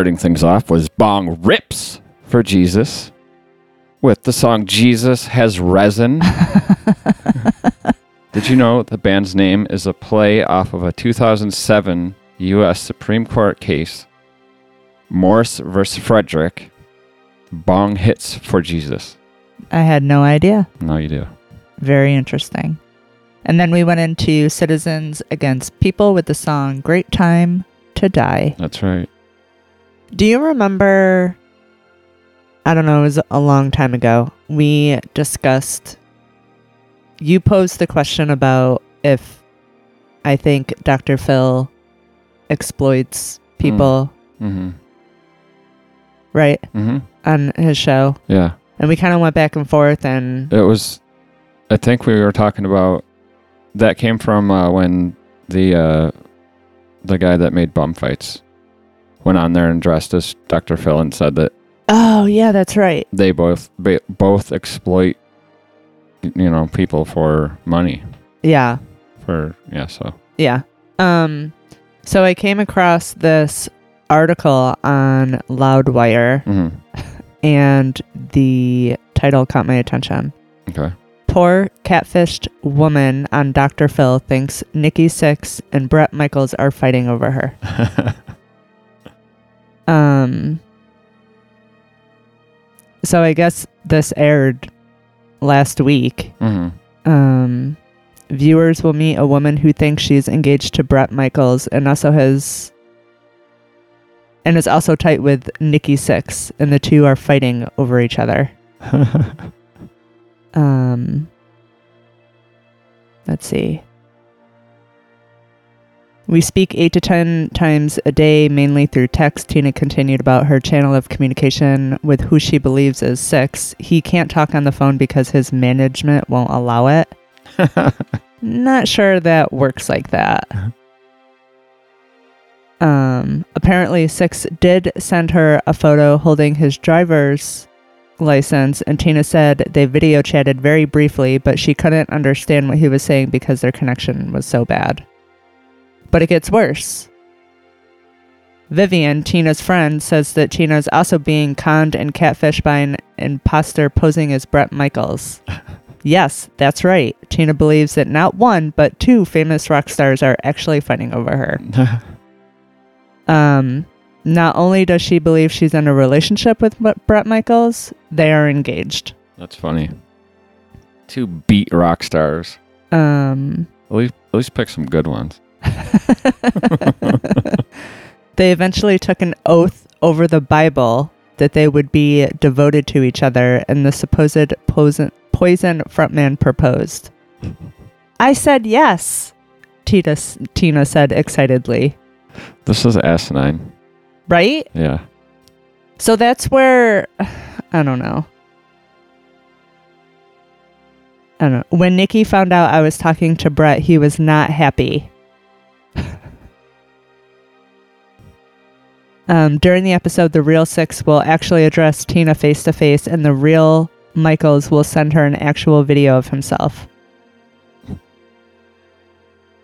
Starting things off was Bong Rips for Jesus with the song Jesus Has Resin. Did you know the band's name is a play off of a 2007 U.S. Supreme Court case, Morse versus Frederick, bong hits for Jesus. I had no idea. No, you do. Very interesting. And then we went into Citizens Against People with the song Great Time to Die. That's right. Do you remember? I don't know, it was a long time ago. We discussed. You posed the question about if I think Dr. Phil exploits people, Mm-hmm. right, Mm-hmm. on his show. Yeah. And we kind of went back and forth, and It was. I think we were talking about. That came from uh, when the uh, the guy that made bum fights went on there and dressed as Dr. Phil and said that oh, yeah, that's right. they both ba- both exploit you know people for money Yeah. for yeah so Yeah. Um so I came across this article on Loudwire mm-hmm. and the title caught my attention. okay Poor catfished woman on Dr. Phil thinks Nikki Sixx and Brett Michaels are fighting over her. Um So I guess this aired last week. mm-hmm. um, viewers will meet a woman who thinks she's engaged to Brett Michaels and also has and is also tight with Nikki Sixx, and the two are fighting over each other. Um, let's see. We speak eight to ten times a day, mainly through text. Tina continued about her channel of communication with who she believes is Sixx. He can't talk on the phone because his management won't allow it. Not sure that works like that. Um, apparently, Sixx did send her a photo holding his driver's license, and Tina said they video chatted very briefly, but she couldn't understand what he was saying because their connection was so bad. But it gets worse. Vivian, Tina's friend, says that Tina is also being conned and catfished by an imposter posing as Brett Michaels. yes, that's right. Tina believes that not one, but two famous rock stars are actually fighting over her. Um, not only does she believe she's in a relationship with Brett Michaels, they are engaged. that's funny two beat rock stars Um, at least, at least pick some good ones they eventually took an oath over the Bible that they would be devoted to each other, and the supposed poison, poison frontman proposed. I said yes, Tina, Tina said excitedly. this is asinine Right? yeah So that's where I don't know. I don't know. When Nikki found out I was talking to Brett, he was not happy. um, during the episode, the real Sixx will actually address Tina face to face, and the real Michaels will send her an actual video of himself.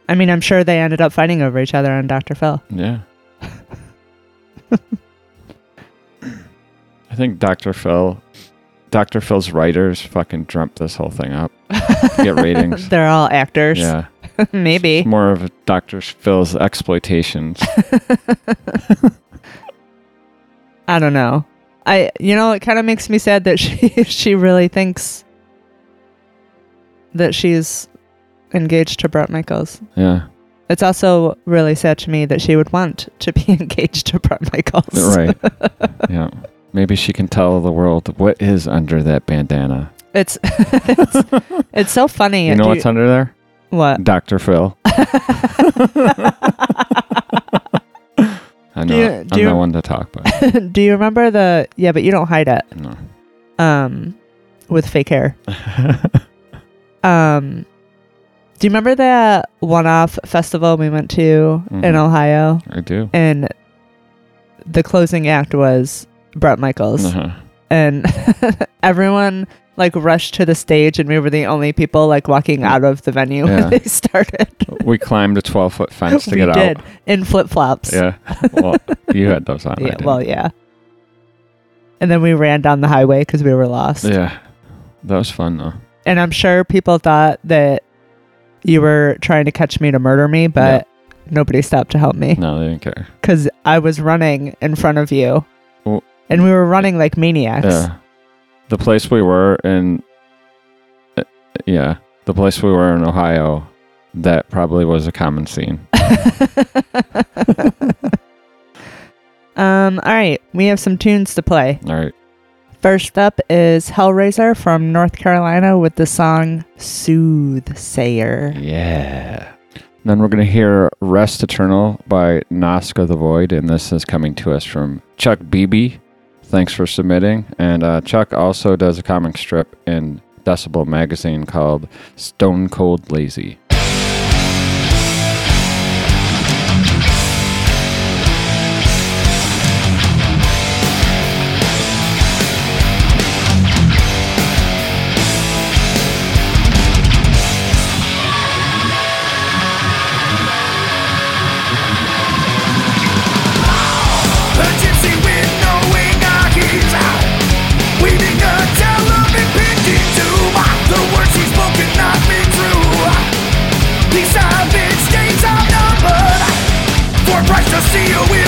I mean, I'm sure they ended up fighting over each other on Dr. Phil. yeah i think dr phil dr phil's writers fucking dreamt this whole thing up get ratings They're all actors. yeah Maybe. It's more of dr phil's exploitations I don't know. I you know it kind of makes me sad that she she really thinks that she's engaged to Brett Michaels. yeah It's also really sad to me that she would want to be engaged to Brett Michaels. right yeah maybe she can tell the world what is under that bandana It's it's, it's so funny. you know Do what's under there what? dr phil I know. you- I'm do you- the one to talk about. Do you remember the yeah, but you don't hide it. No. Um with fake hair. Um do you remember that one-off festival we went to in Mhm. Ohio? I do. and the closing act was Brett Michaels, Uh-huh. And everyone like rushed to the stage, and we were the only people like walking out of the venue Yeah. when they started. We climbed a 12 foot fence to we get did out. in flip flops. Yeah. Well, you had those on. Yeah. Well, yeah. And then we ran down the highway because we were lost. Yeah. That was fun though. And I'm sure people thought that you were trying to catch me to murder me, but nobody stopped to help me No, they didn't care. because I was running in front of you, and we were running like maniacs. Yeah. The place we were in, uh, yeah, the place we were in Ohio, that probably was a common scene. um. All right, we have some tunes to play. All right. First up is Hellrazor from North Carolina with the song "Soothsayer." Yeah. Then we're going to hear Rest Eternal by Nosk of the Void, and this is coming to us from Chuck Beebe. Thanks for submitting. And uh, Chuck also does a comic strip in Decibel magazine called Stone Cold Lazy. See you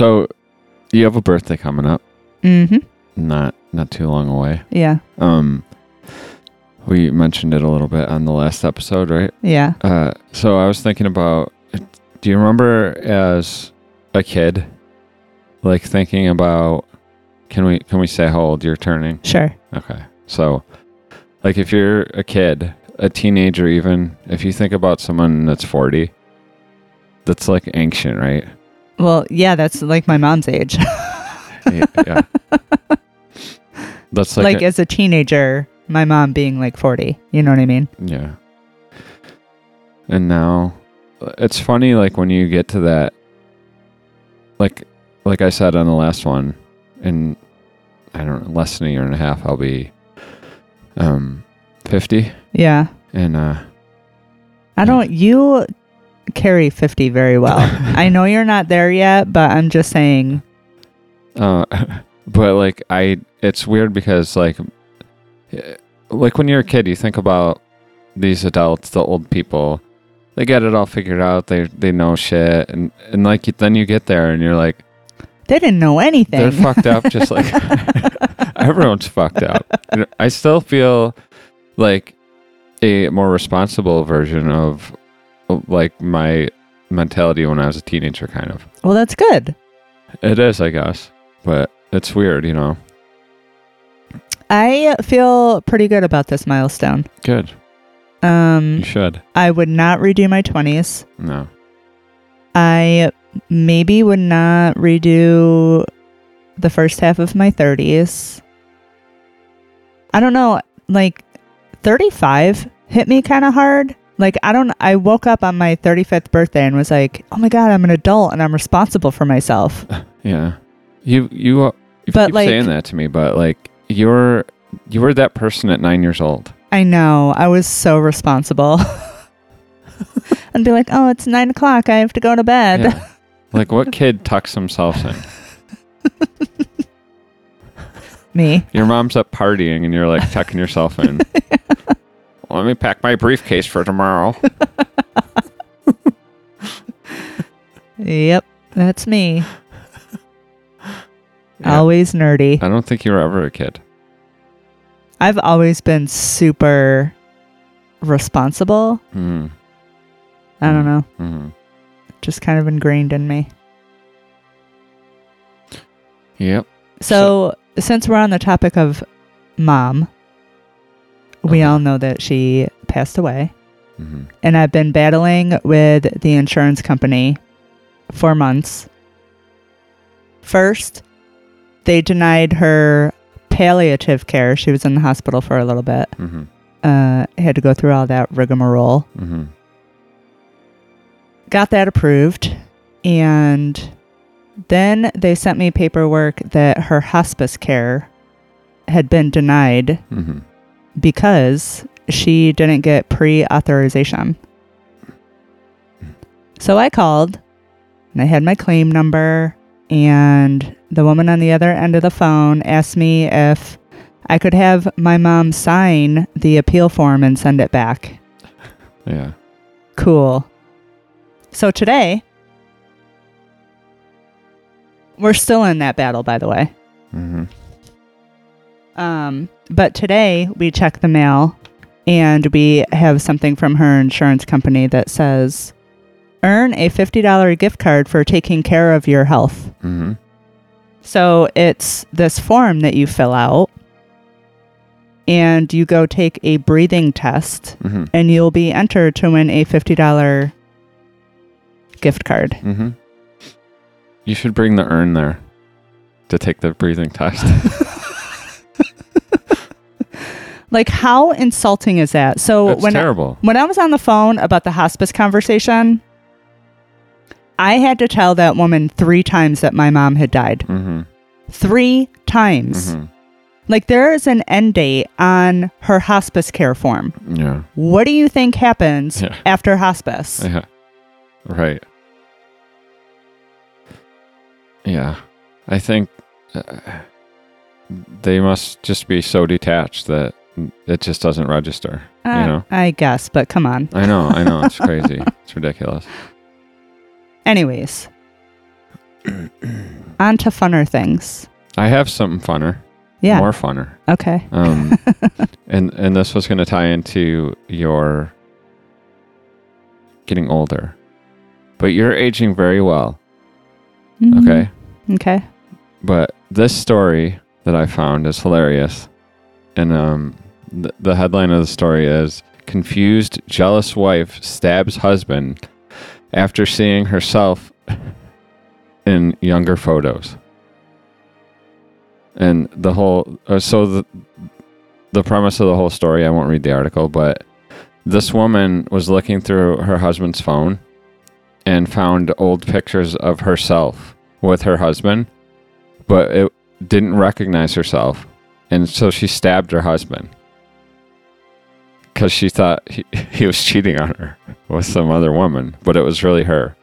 So, you have a birthday coming up, Mm-hmm. not not too long away. Yeah. Um, we mentioned it a little bit on the last episode, right? Yeah. Uh, so I was thinking about. Do you remember as a kid, like thinking about? Can we can we say how old you're turning? Sure. Okay, so like if you're a kid, a teenager, even if you think about someone that's forty, that's like ancient, right? Well, yeah, that's like my mom's age. yeah. yeah. That's like, like a- as a teenager, my mom being like 40. You know what I mean? Yeah. And now it's funny like when you get to that like like I said on the last one in I don't know, less than a year and a half I'll be um 50 Yeah. and uh I don't, you carry 50 very well. I know you're not there yet, but I'm just saying, uh but like I it's weird because like like when you're a kid you think about these adults the old people they get it all figured out they they know shit and and like then you get there and you're like they didn't know anything. They're fucked up, just like everyone's fucked up. I still feel like a more responsible version of, like my mentality when I was a teenager, kind of. well, that's good. It is, I guess, but it's weird, you know. I feel pretty good about this milestone. Good, Um, you should. I would not redo my 20s. No, I maybe would not redo the first half of my 30s. I don't know, like 35 hit me kind of hard. Like I don't I woke up on my 35th birthday and was like, "Oh my god, I'm an adult and I'm responsible for myself." yeah, you you uh, you But, keep like- saying that to me, but like you're you were that person at nine years old. I know. I was so responsible. and be like, "Oh, it's nine o'clock. I have to go to bed." Yeah. like what kid tucks themselves in? Me. Your mom's up partying and you're like tucking yourself in. Let me pack my briefcase for tomorrow. Yep, that's me. Yeah. Always nerdy. I don't think you were ever a kid. I've always been super responsible. Mm, I don't know, mm. just kind of ingrained in me. Yep. So, since we're on the topic of mom, we all know that she passed away. hmm And I've been battling with the insurance company for months. First, they denied her palliative care. She was in the hospital for a little bit. hmm Uh, had to go through all that rigmarole. hmm got that approved and then they sent me paperwork that her hospice care had been denied hmm because she didn't get pre-authorization so i called and i had my claim number and the woman on the other end of the phone asked me if i could have my mom sign the appeal form and send it back Yeah. Cool. So today, we're still in that battle, by the way. hmm Um, but today we check the mail and we have something from her insurance company that says earn a $50 gift card for taking care of your health. hmm So it's this form that you fill out and you go take a breathing test hmm and you'll be entered to win a $50 gift card. hmm You should bring the urn there to take the breathing test. Like, how insulting is that? So That's when terrible. when I was on the phone about the hospice conversation, I had to tell that woman three times that my mom had died. hmm Three times. hmm Like, there is an end date on her hospice care form. Yeah. What do you think happens Yeah. after hospice? Yeah. Right. Yeah. I think uh, they must just be so detached that it just doesn't register. Uh, you know? I guess, but come on. I know. I know. It's crazy. it's ridiculous. Anyways, on to funner things. I have something funner. Yeah. More funner. Okay. Um, and and this was going to tie into your getting older, but you're aging very well. Mhm. Okay. Okay. But this story that I found is hilarious. And um, th- the headline of the story is Confused, jealous wife stabs husband after seeing herself in younger photos. And the whole, uh, so the, the premise of the whole story, I won't read the article, but this woman was looking through her husband's phone and found old pictures of herself with her husband but it didn't recognize herself, and so she stabbed her husband because she thought he, he was cheating on her with some other woman, but it was really her.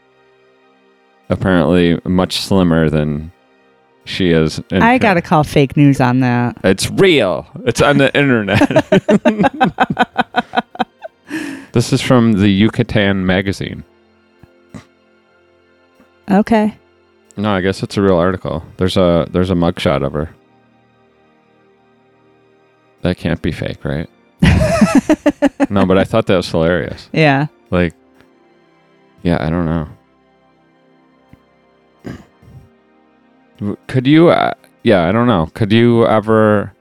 Apparently, much slimmer than she is. in I got to call fake news on that. It's real. It's on the internet. this is from the Yucatan magazine. Okay. No, I guess it's a real article. There's a there's a mugshot of her. That can't be fake, right? no, but I thought that was hilarious. Yeah. Like, yeah, I don't know. Could you? Uh, yeah, I don't know. Could you ever?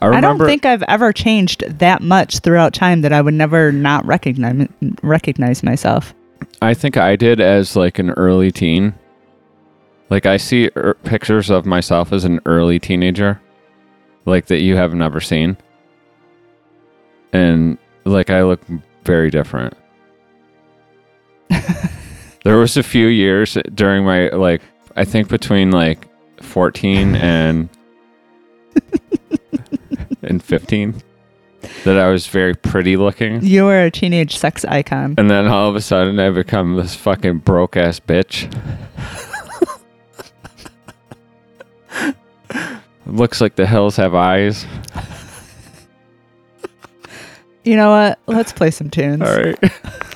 I I, don't think I've ever changed that much throughout time that I would never not recognize recognize myself. I think I did as like an early teen. Like I see er- pictures of myself as an early teenager, like that you have never seen, and like I look very different. there was a few years during my like I think between like 14 and and 15 that I was very pretty looking. You were a teenage sex icon. And then all of a sudden, I become this fucking broke ass bitch. Looks like the hills have eyes. You know what? Let's play some tunes. All right.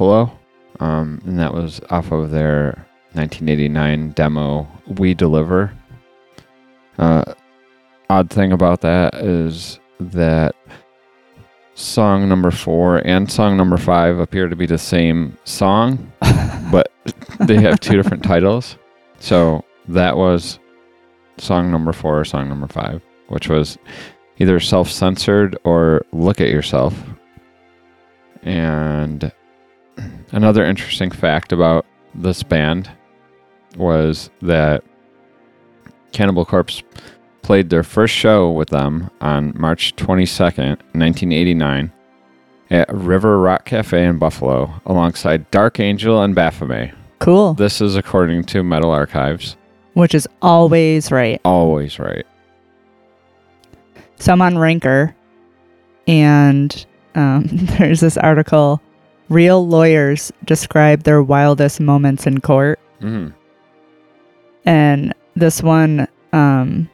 Buffalo. Um, and that was off of their 1989 demo, We Deliver. Uh, odd thing about that is that song number four and song number five appear to be the same song, but they have two different titles. So that was song number four or song number five, which was either self censored or Look at Yourself. And another interesting fact about this band was that Cannibal Corpse played their first show with them on March 22nd, 1989, at River Rock Cafe in Buffalo, alongside Dark Angel and Baphomet. Cool. This is according to Metal Archives. Which is always right. Always right. So I'm on Ranker, and um, there's this article. Real lawyers describe their wildest moments in court. Mm. and this one um,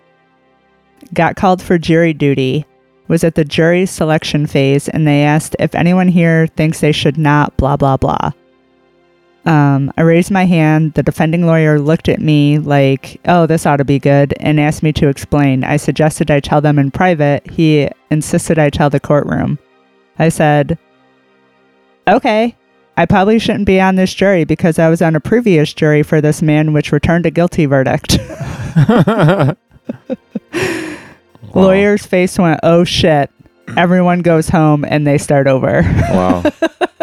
got called for jury duty was at the jury selection phase and they asked if anyone here thinks they should not blah blah blah. Um, i raised my hand. The defending lawyer looked at me like oh this ought to be good and asked me to explain. I suggested i tell them in private. He insisted i tell the courtroom. I said okay I probably shouldn't be on this jury because I was on a previous jury for this man, which returned a guilty verdict. Lawyer's face went, oh shit. Everyone goes home and they start over. Wow.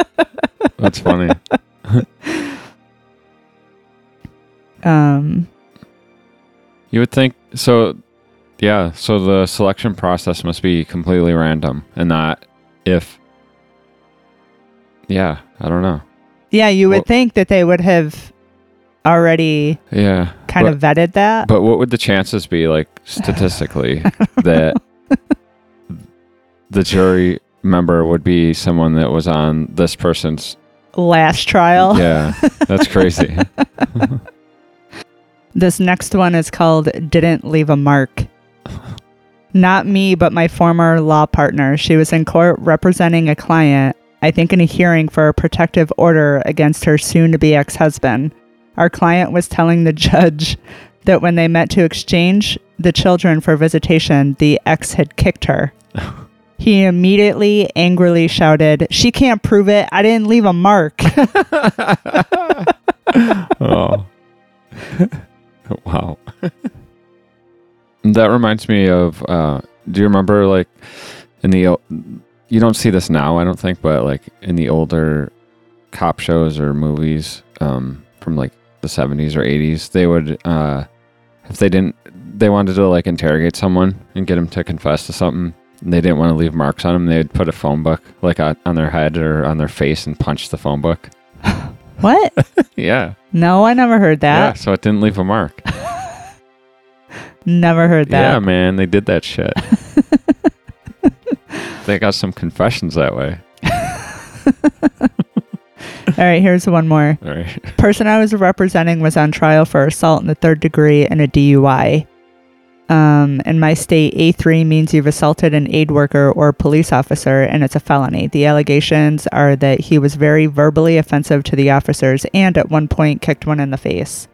That's funny. Um, You would think so. Yeah. So the selection process must be completely random and that if. Yeah. I don't know. yeah, you would Well- think that they would have already Yeah. kind but, of vetted that. But what would the chances be, like statistically, that the jury member would be someone that was on this person's? Last trial. Yeah. That's crazy. This next one is called Didn't Leave a Mark. Not me, but my former law partner. She was in court representing a client, I think in a hearing for a protective order against her soon to be ex husband. Our client was telling the judge that when they met to exchange the children for visitation, the ex had kicked her. He immediately angrily shouted, She can't prove it. I didn't leave a mark. oh. wow. that reminds me of uh do you remember like in the o- you don't see this now, I don't think, but like in the older cop shows or movies um from like the 70s or 80s, they would uh if they didn't they wanted to like interrogate someone and get them to confess to something and they didn't want to leave marks on them, they'd put a phone book like on their head or on their face and punch the phone book. what? Yeah. No, I never heard that. Yeah, so it didn't leave a mark. Never heard that. Yeah, man, they did that shit. they got some confessions that way. All right, here's one more. All right. Person I was representing was on trial for assault in the third degree and a DUI. Um, in my state, A3 means you've assaulted an aid worker or police officer, and it's a felony. The allegations are that he was very verbally offensive to the officers and at one point kicked one in the face.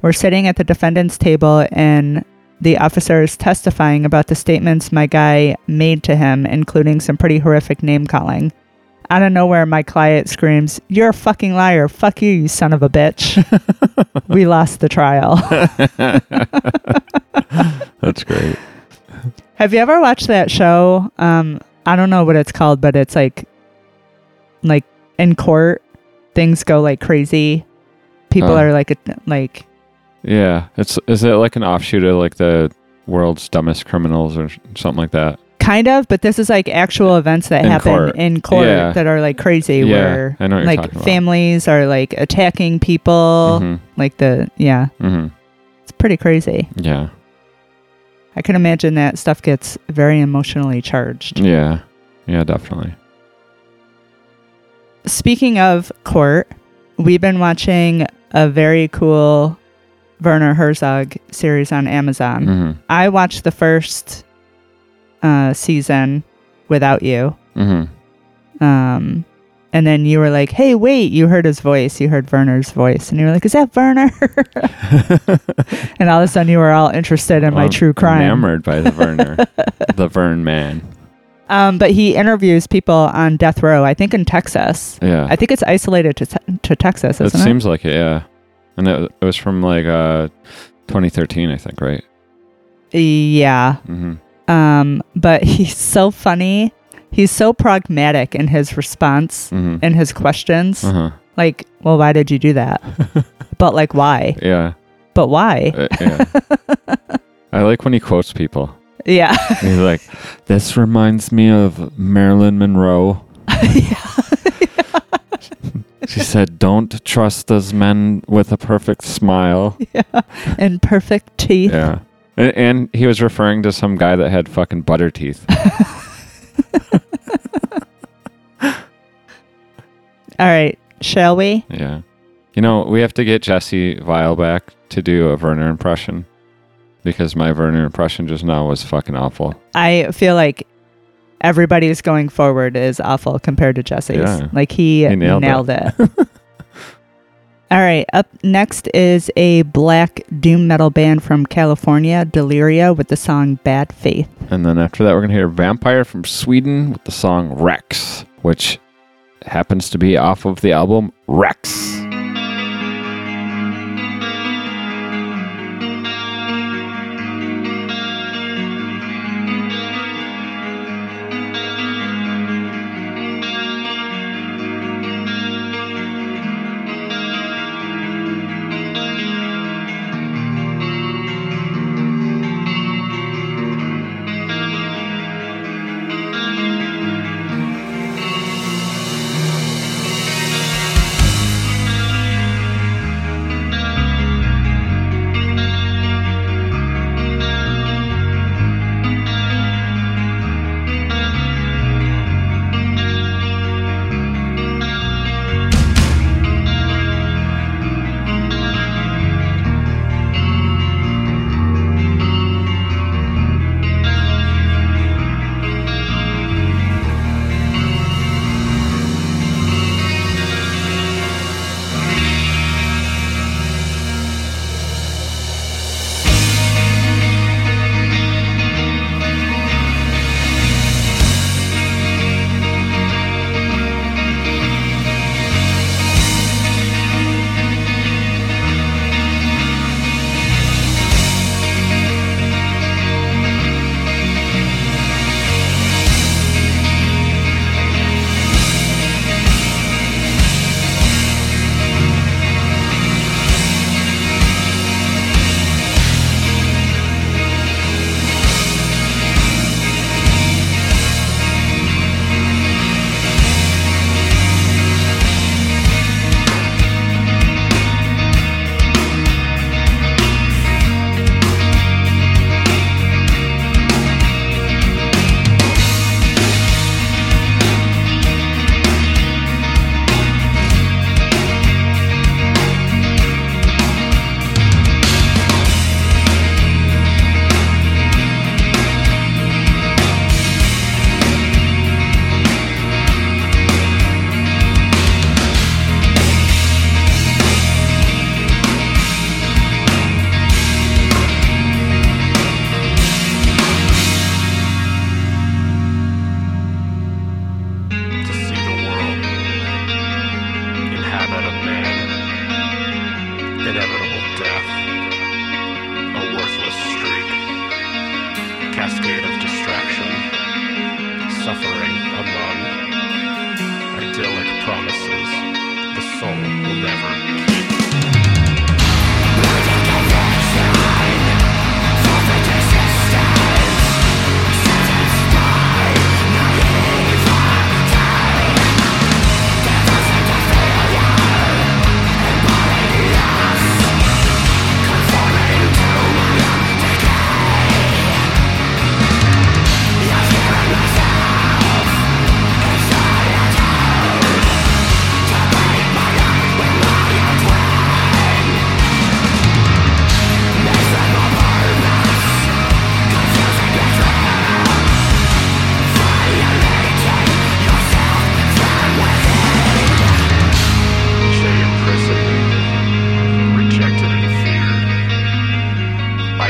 We're sitting at the defendant's table, and the officer is testifying about the statements my guy made to him, including some pretty horrific name calling. Out of nowhere, my client screams, You're a fucking liar. Fuck you, you son of a bitch. we lost the trial. That's great. Have you ever watched that show? Um, I don't know what it's called, but it's like, like in court, things go like crazy. People Oh. are like, like, Yeah. It's is it like an offshoot of like the world's dumbest criminals or something like that? kind of, but this is like actual events that In happen court. in court Yeah. that are like crazy, Yeah, where I know what you're like families are like attacking people. hmm Like the, yeah, hmm it's pretty crazy. Yeah. I can imagine that stuff gets very emotionally charged. Yeah. Yeah, definitely. Speaking of court, we've been watching a very cool Werner Herzog series on Amazon. hmm I watched the first uh, season without you. hmm Um, and then you were like, "Hey, wait!" You heard his voice. You heard Werner's voice, and you were like, "Is that Werner?" and all of a sudden, you were all interested in my true crime. Enamored by the Werner, the Vern man. Um, but he interviews people on death row. I think in Texas. Yeah. I think it's isolated to te- to Texas, it isn't it? seems like it, yeah. And it, it was from like uh 2013, I think, right? Yeah. hmm Um, but he's so funny. He's so pragmatic in his response hmm and his questions. Uh-huh. Like, well, why did you do that? but like, why? Yeah. But why? Uh, yeah. I like when he quotes people. Yeah. He's like, "This reminds me of Marilyn Monroe." She said, "Don't trust those men with a perfect smile." Yeah, and perfect teeth. Yeah. And, and he was referring to some guy that had fucking butter teeth. All right. Shall we? Yeah. You know, we have to get Jesse Vile back to do a Werner impression because my Werner impression just now was fucking awful. I feel like everybody's going forward is awful compared to Jesse's. Yeah. Like he, He nailed nailed, it. it. All right, up next is a black doom metal band from California, Deliria, with the song Bad Faith. And then after that, we're going to hear Vampire from Sweden with the song Rex, which happens to be off of the album Rex.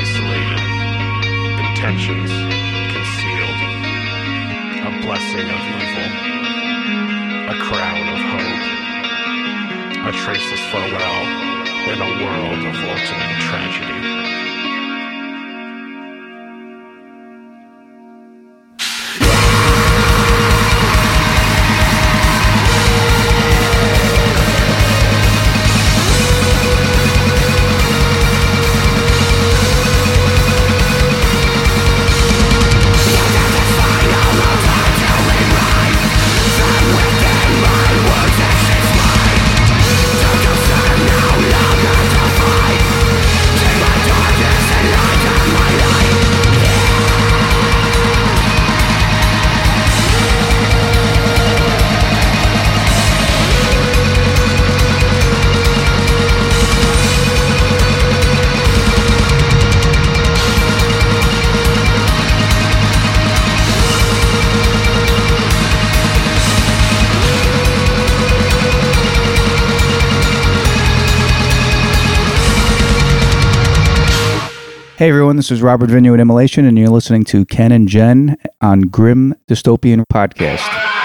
isolated, intentions concealed, a blessing of evil, a crown of hope, a traceless farewell in a world of ultimate tragedy. This is Robert Vigna with Immolation, and you're listening to Ken and Jen on Grim Dystopian Podcast.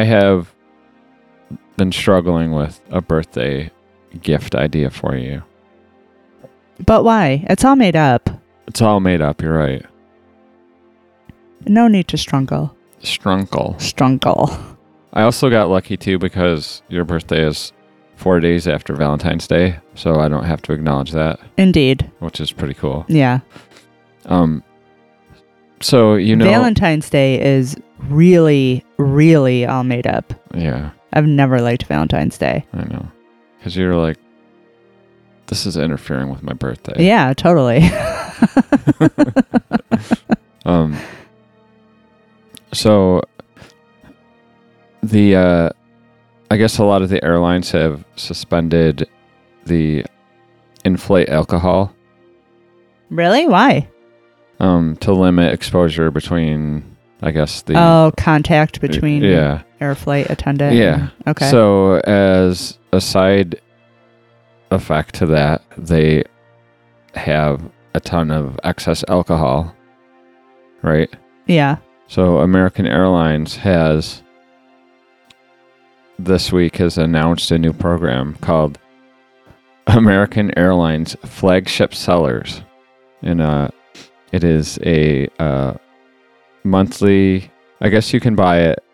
I have been struggling with a birthday gift idea for you. But why? It's all made up. It's all made up, you're right. No need to struggle. Strunkle. Struggle. I also got lucky too because your birthday is four days after Valentine's Day, so I don't have to acknowledge that, Indeed. which is pretty cool. Yeah. Um, so you know, Valentine's Day is really, really all made up. yeah, I've never liked Valentine's Day. I know, because you're like, this is interfering with my birthday. Yeah, totally. Um, So the uh I guess a lot of the airlines have suspended the inflate alcohol Really? Why? um to limit exposure between I guess the oh, contact between yeah. air flight attendant. Yeah. and- okay. So as a side effect to that, they have a ton of excess alcohol. Right? yeah. So American Airlines has this week has announced a new program called American Airlines Flagship Cellars. And uh it is a uh monthly I guess you can buy it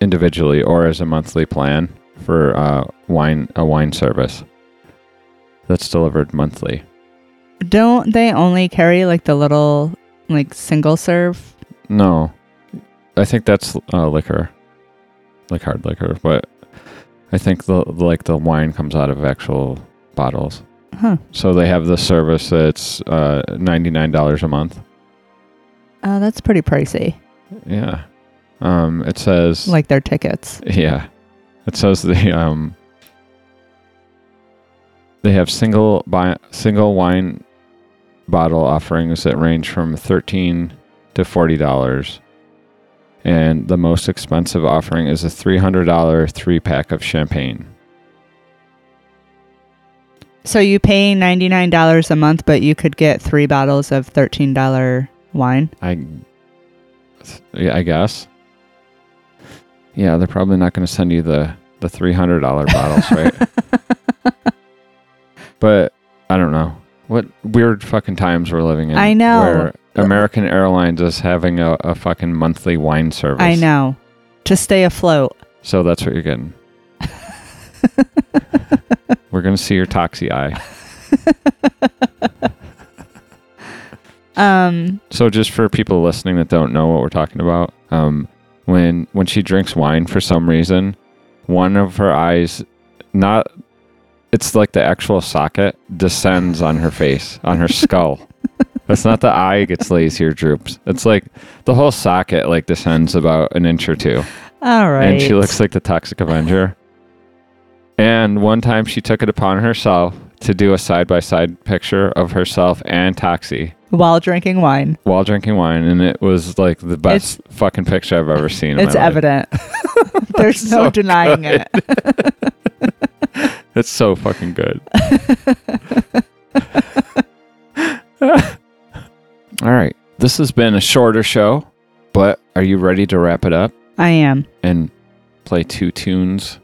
individually or as a monthly plan for uh wine a wine service that's delivered monthly. Don't they only carry like the little like single serve? No, I think that's uh, liquor, like hard liquor. But I think the like the wine comes out of actual bottles. Huh. So they have the service that's uh, ninety nine dollars a month. Oh, that's pretty pricey. Yeah. Um, it says Like their tickets. yeah, it says the um they have single buy single wine bottle offerings that range from thirteen to forty dollars. And the most expensive offering is a three hundred dollar three pack of champagne. So you pay ninety nine dollars a month, but you could get three bottles of thirteen dollar wine. I yeah, I guess. Yeah, they're probably not going to send you the the three hundred dollar bottles, right? but I don't know what weird fucking times we're living in. I know. Where American Airlines is having a, a fucking monthly wine service. I know. To stay afloat. So that's what you're getting. we're gonna see your toxie eye. Um. So just for people listening that don't know what we're talking about, um, when when she drinks wine for some reason, one of her eyes, not, it's like the actual socket descends on her face, on her skull. It's not the eye gets lazy or droops. It's like the whole socket like descends about an inch or two, All right. and she looks like the Toxic Avenger. And one time she took it upon herself to do a side by side picture of herself and Toxie while drinking wine. while drinking wine, and it was like the best fucking picture I've ever seen. in It's evident. There's no So denying it. It's so fucking good. All right, this has been a shorter show, but are you ready to wrap it up I am. and play two tunes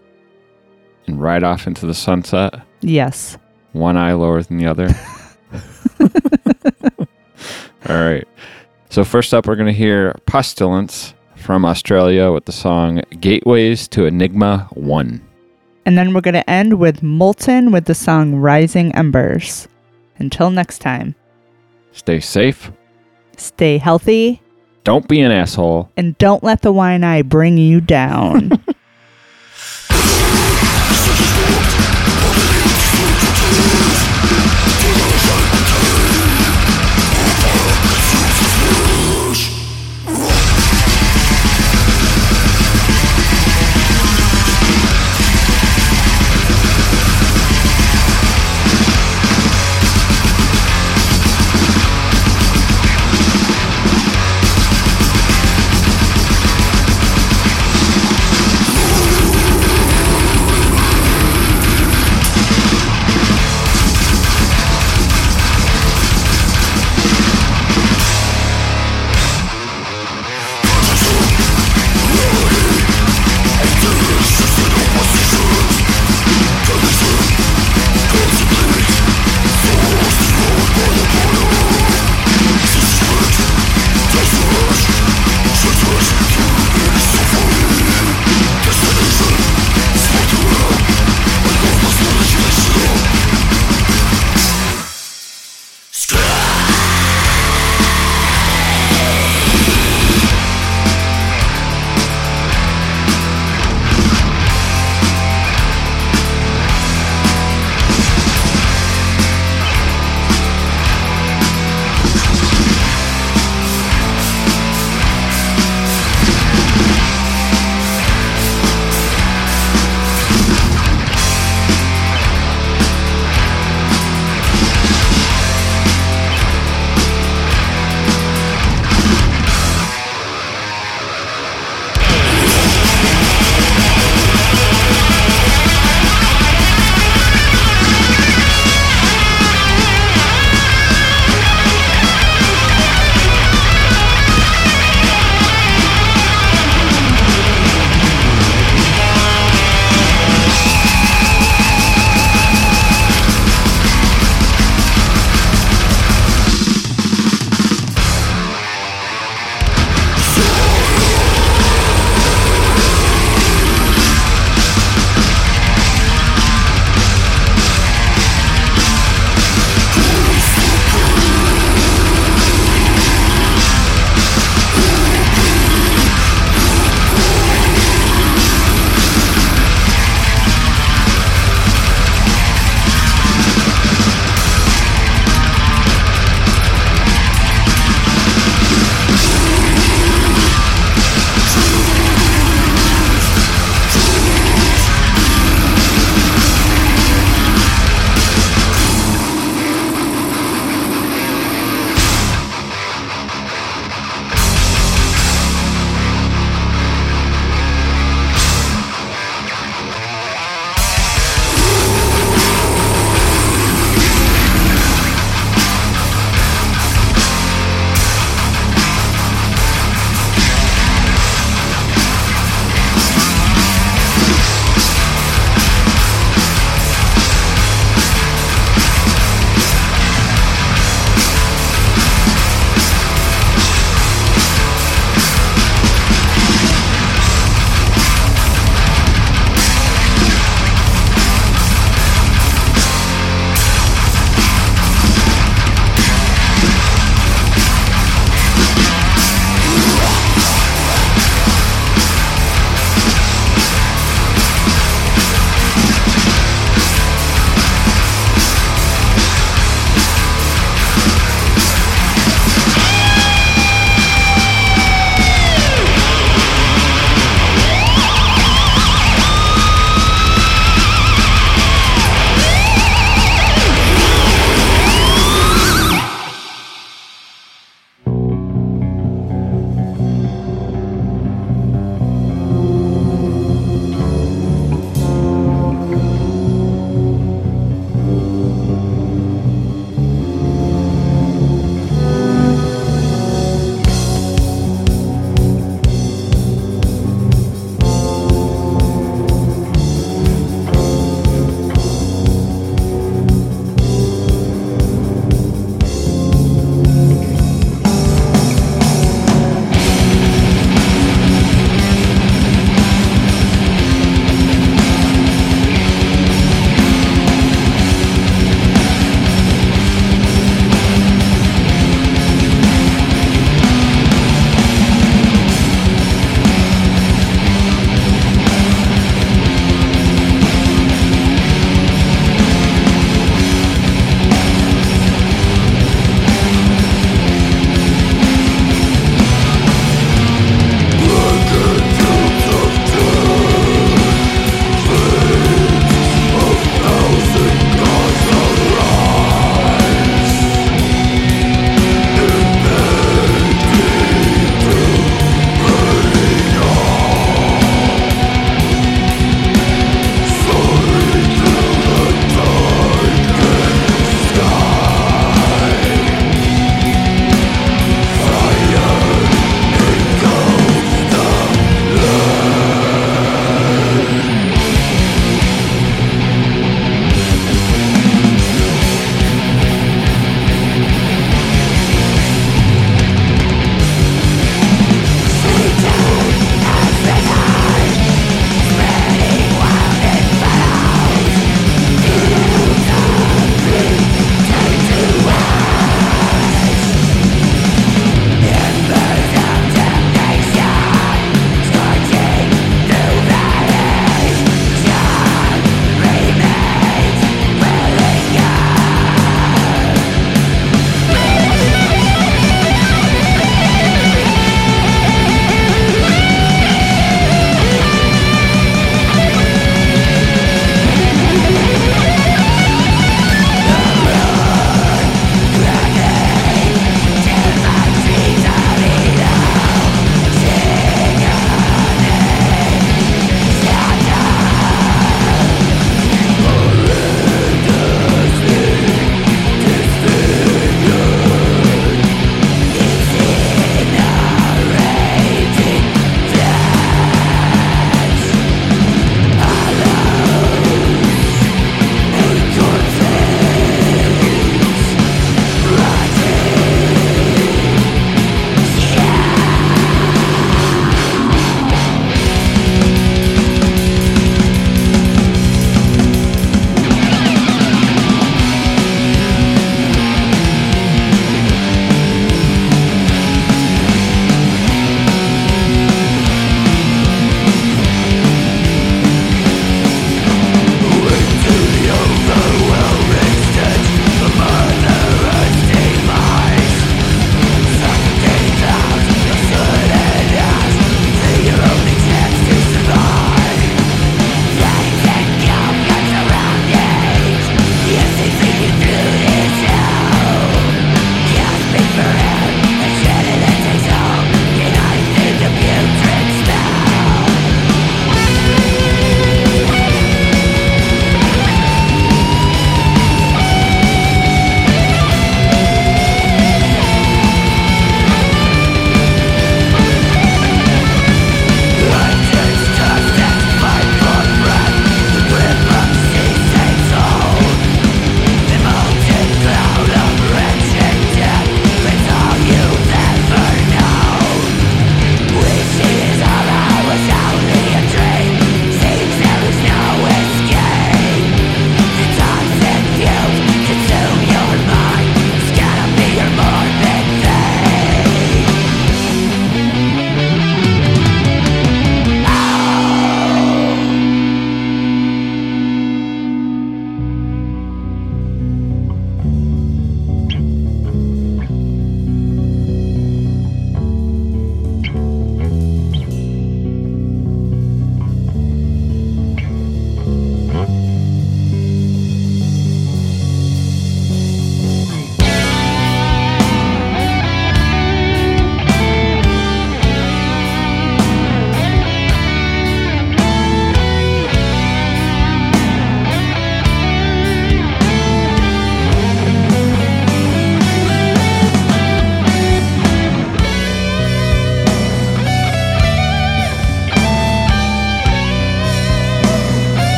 and ride off into the sunset? Yes. One eye lower than the other. All right. So first up, we're going to hear Pustilence from Australia with the song "Gateways to Enigma One." And then we're going to end with Molten with the song Rising Embers. Until next time, Stay safe. stay healthy Don't be an asshole. and don't let the wine eye bring you down.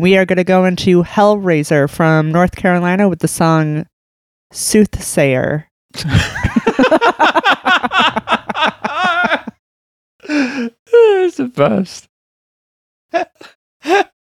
We are going to go into Hellrazor from North Carolina with the song Soothsayer. it's the best.